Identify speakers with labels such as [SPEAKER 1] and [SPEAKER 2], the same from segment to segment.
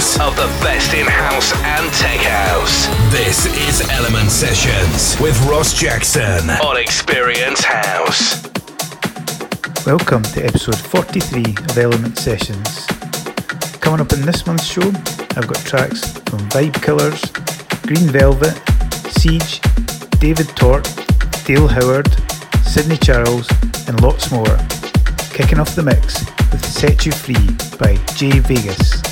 [SPEAKER 1] mixes of the best in house and tech house. This is Element Sessions with Ross Jackson on Experience House.
[SPEAKER 2] Welcome to episode 43 of Element Sessions. Coming up in this month's show, I've got tracks from Vibe Killers, Green Velvet, Siege, David Tort, Dale Howard, Sidney Charles, and lots more. Kicking off the mix with Set You Free by Jay Vegas.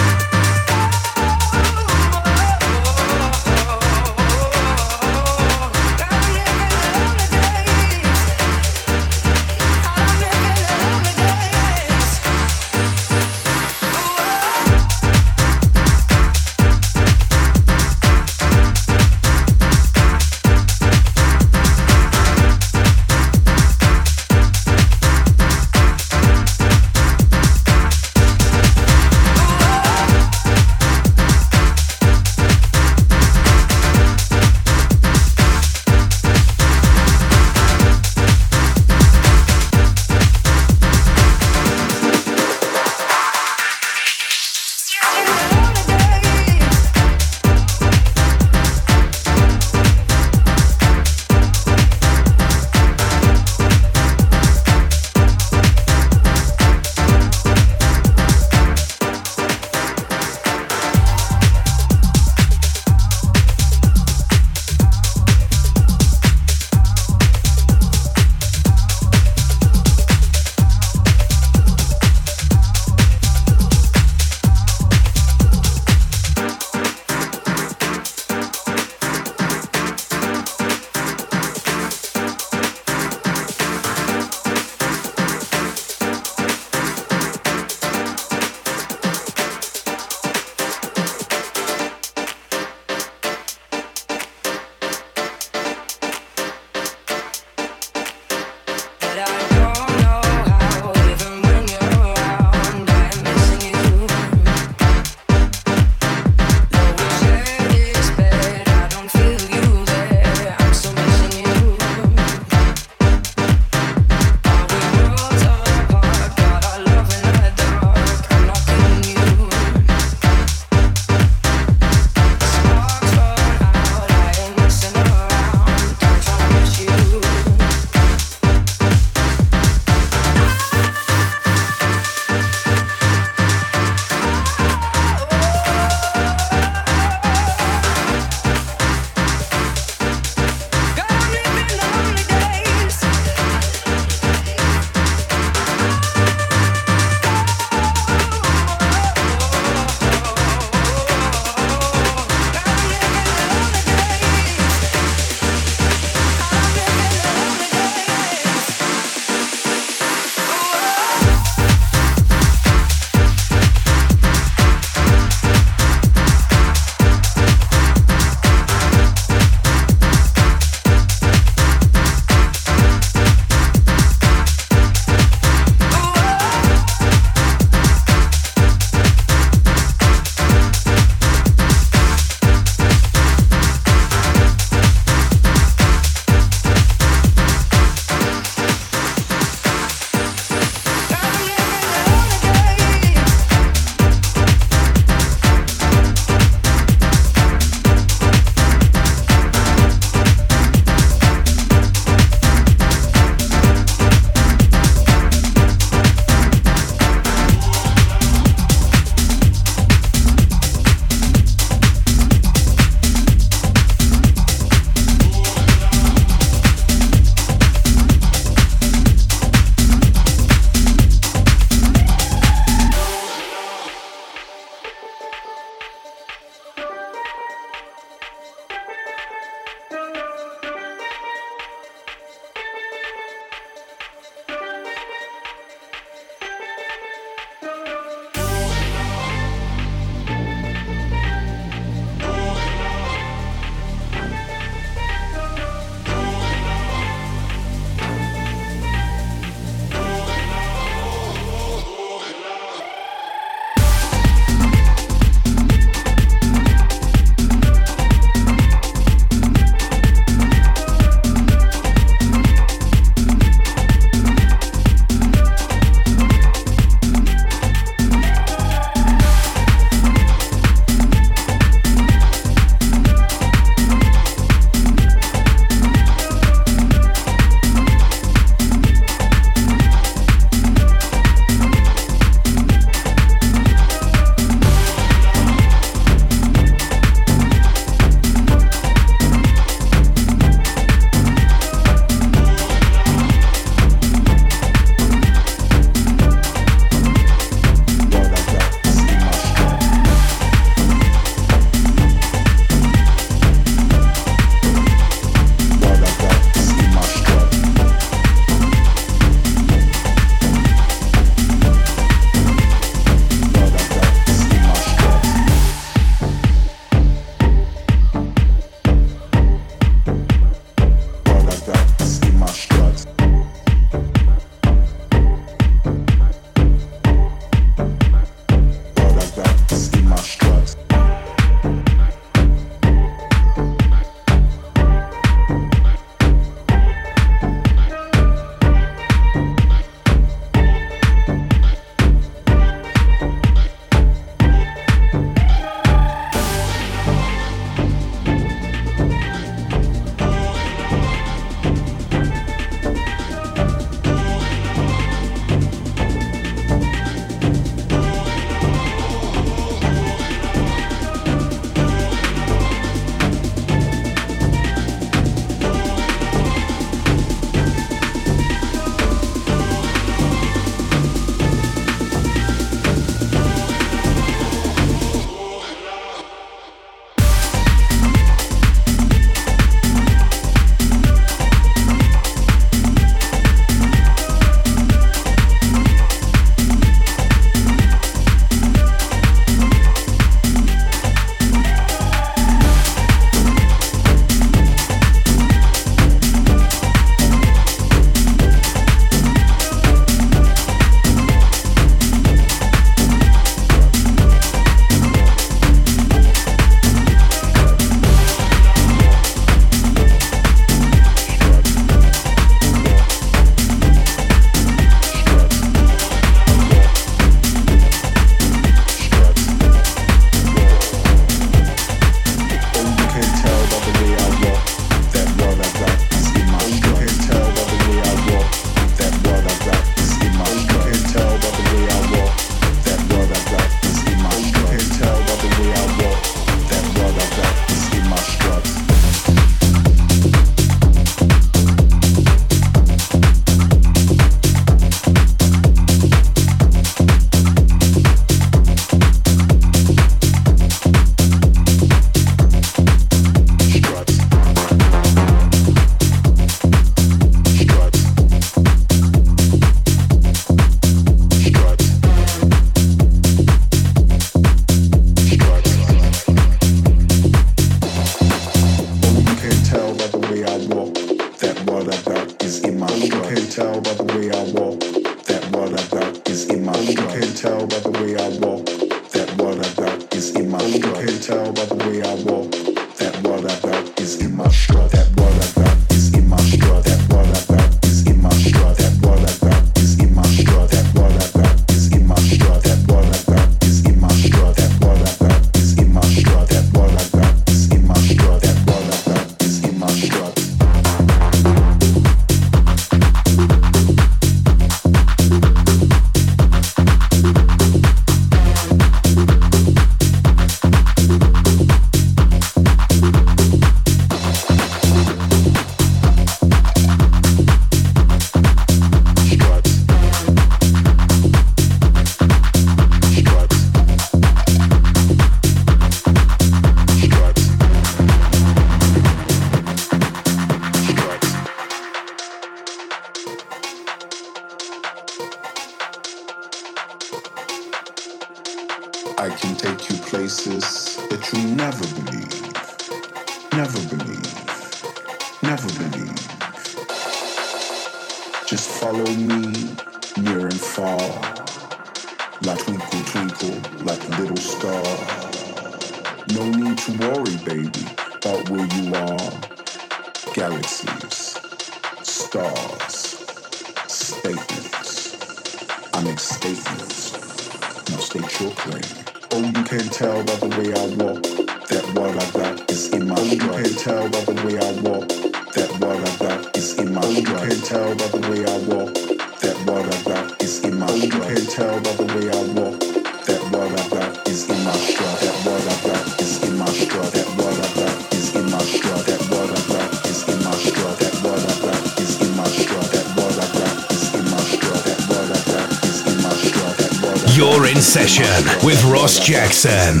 [SPEAKER 3] With Ross Jackson.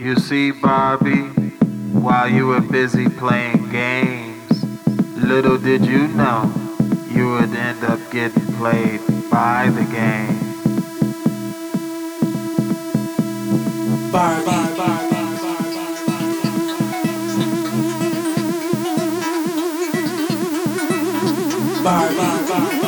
[SPEAKER 4] You see, Barbie, while you were busy playing games, little did you know you would end up getting played by the game. Barbie. Barbie. Barbie. Barbie.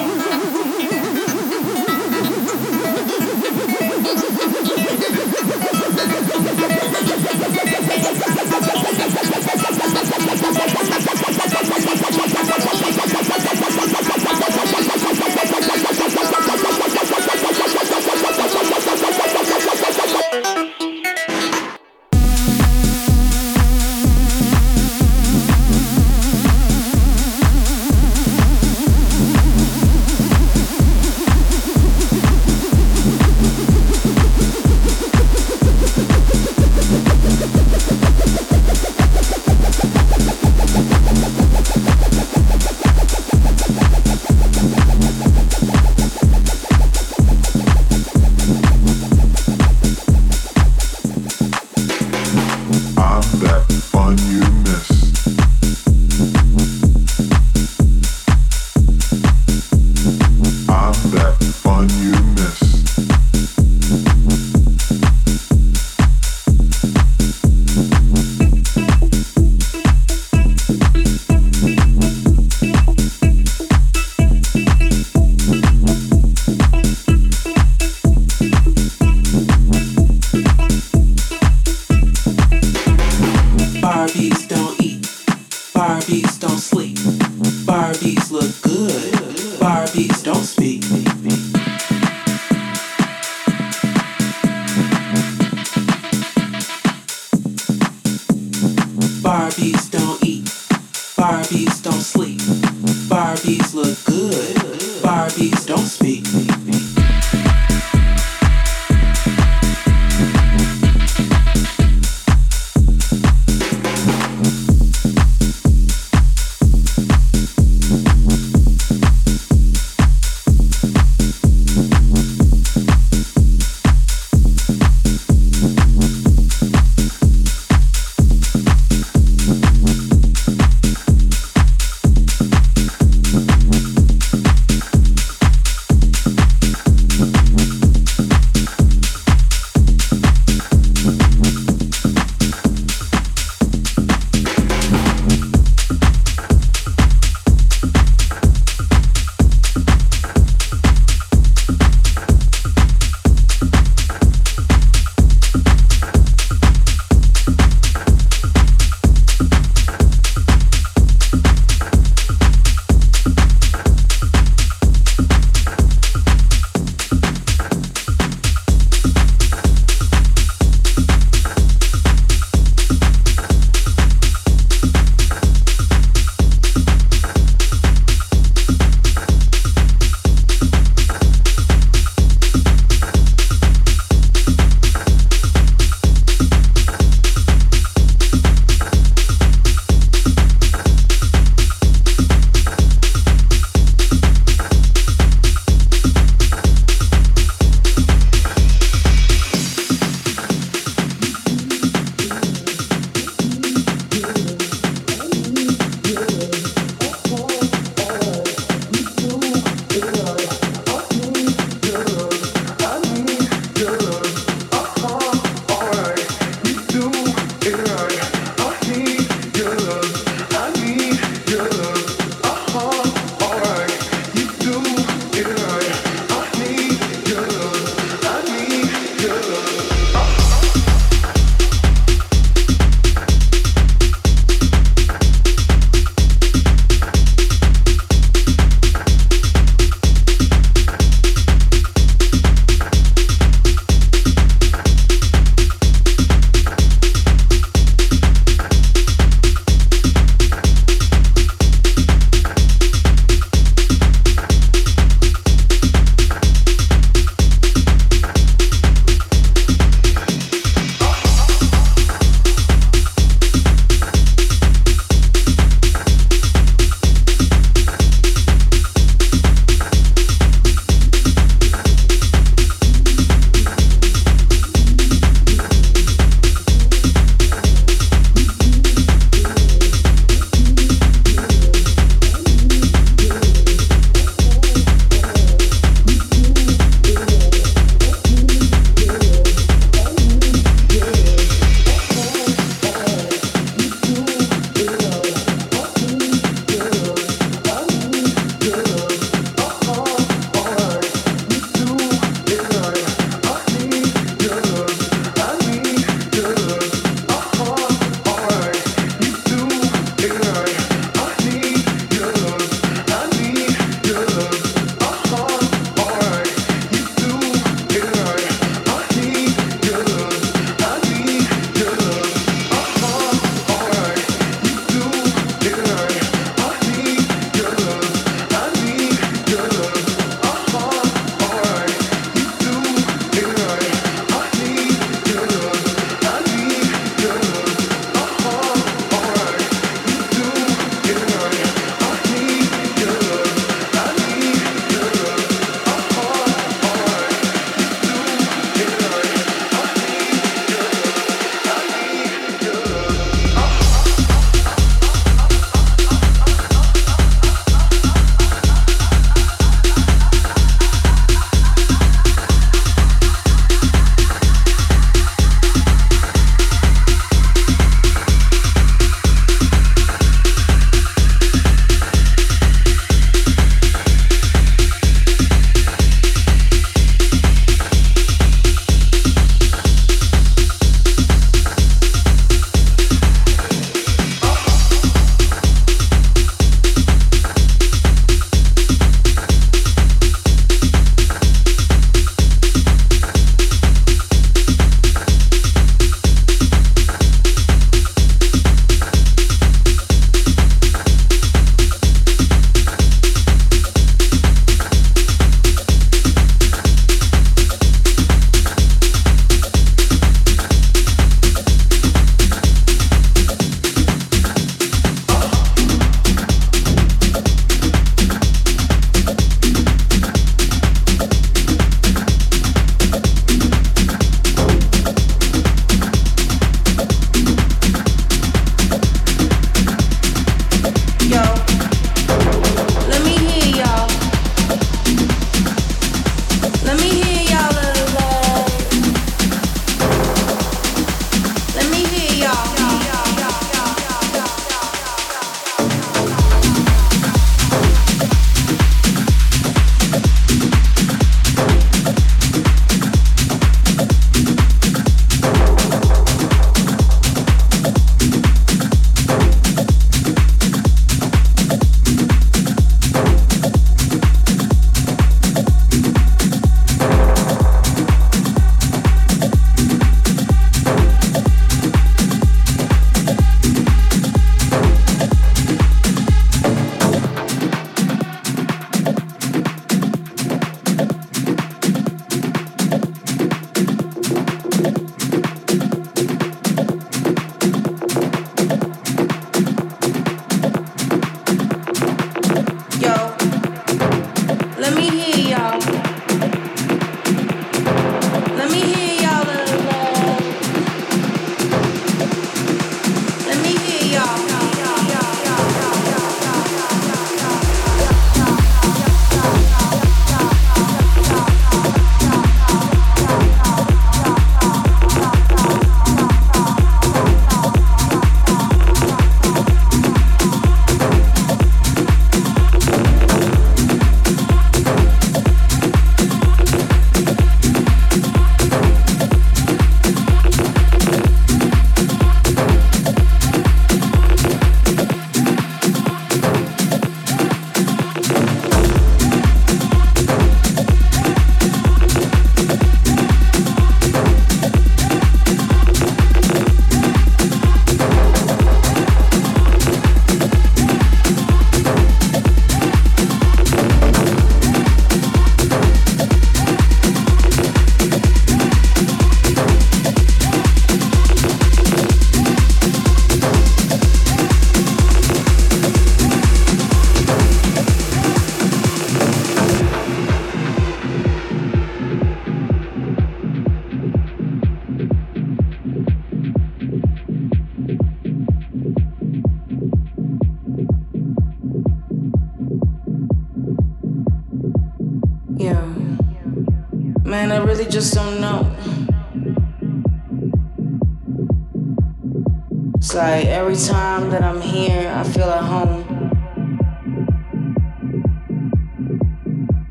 [SPEAKER 4] Just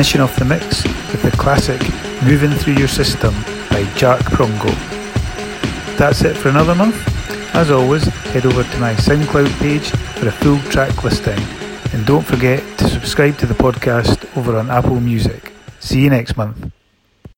[SPEAKER 2] finishing off the mix with the classic Moving Through Your System by Jark Prongo. That's it for another month. As always, head over to my SoundCloud page for a full track listing. And don't forget to subscribe to the podcast over on Apple Music. See you next month.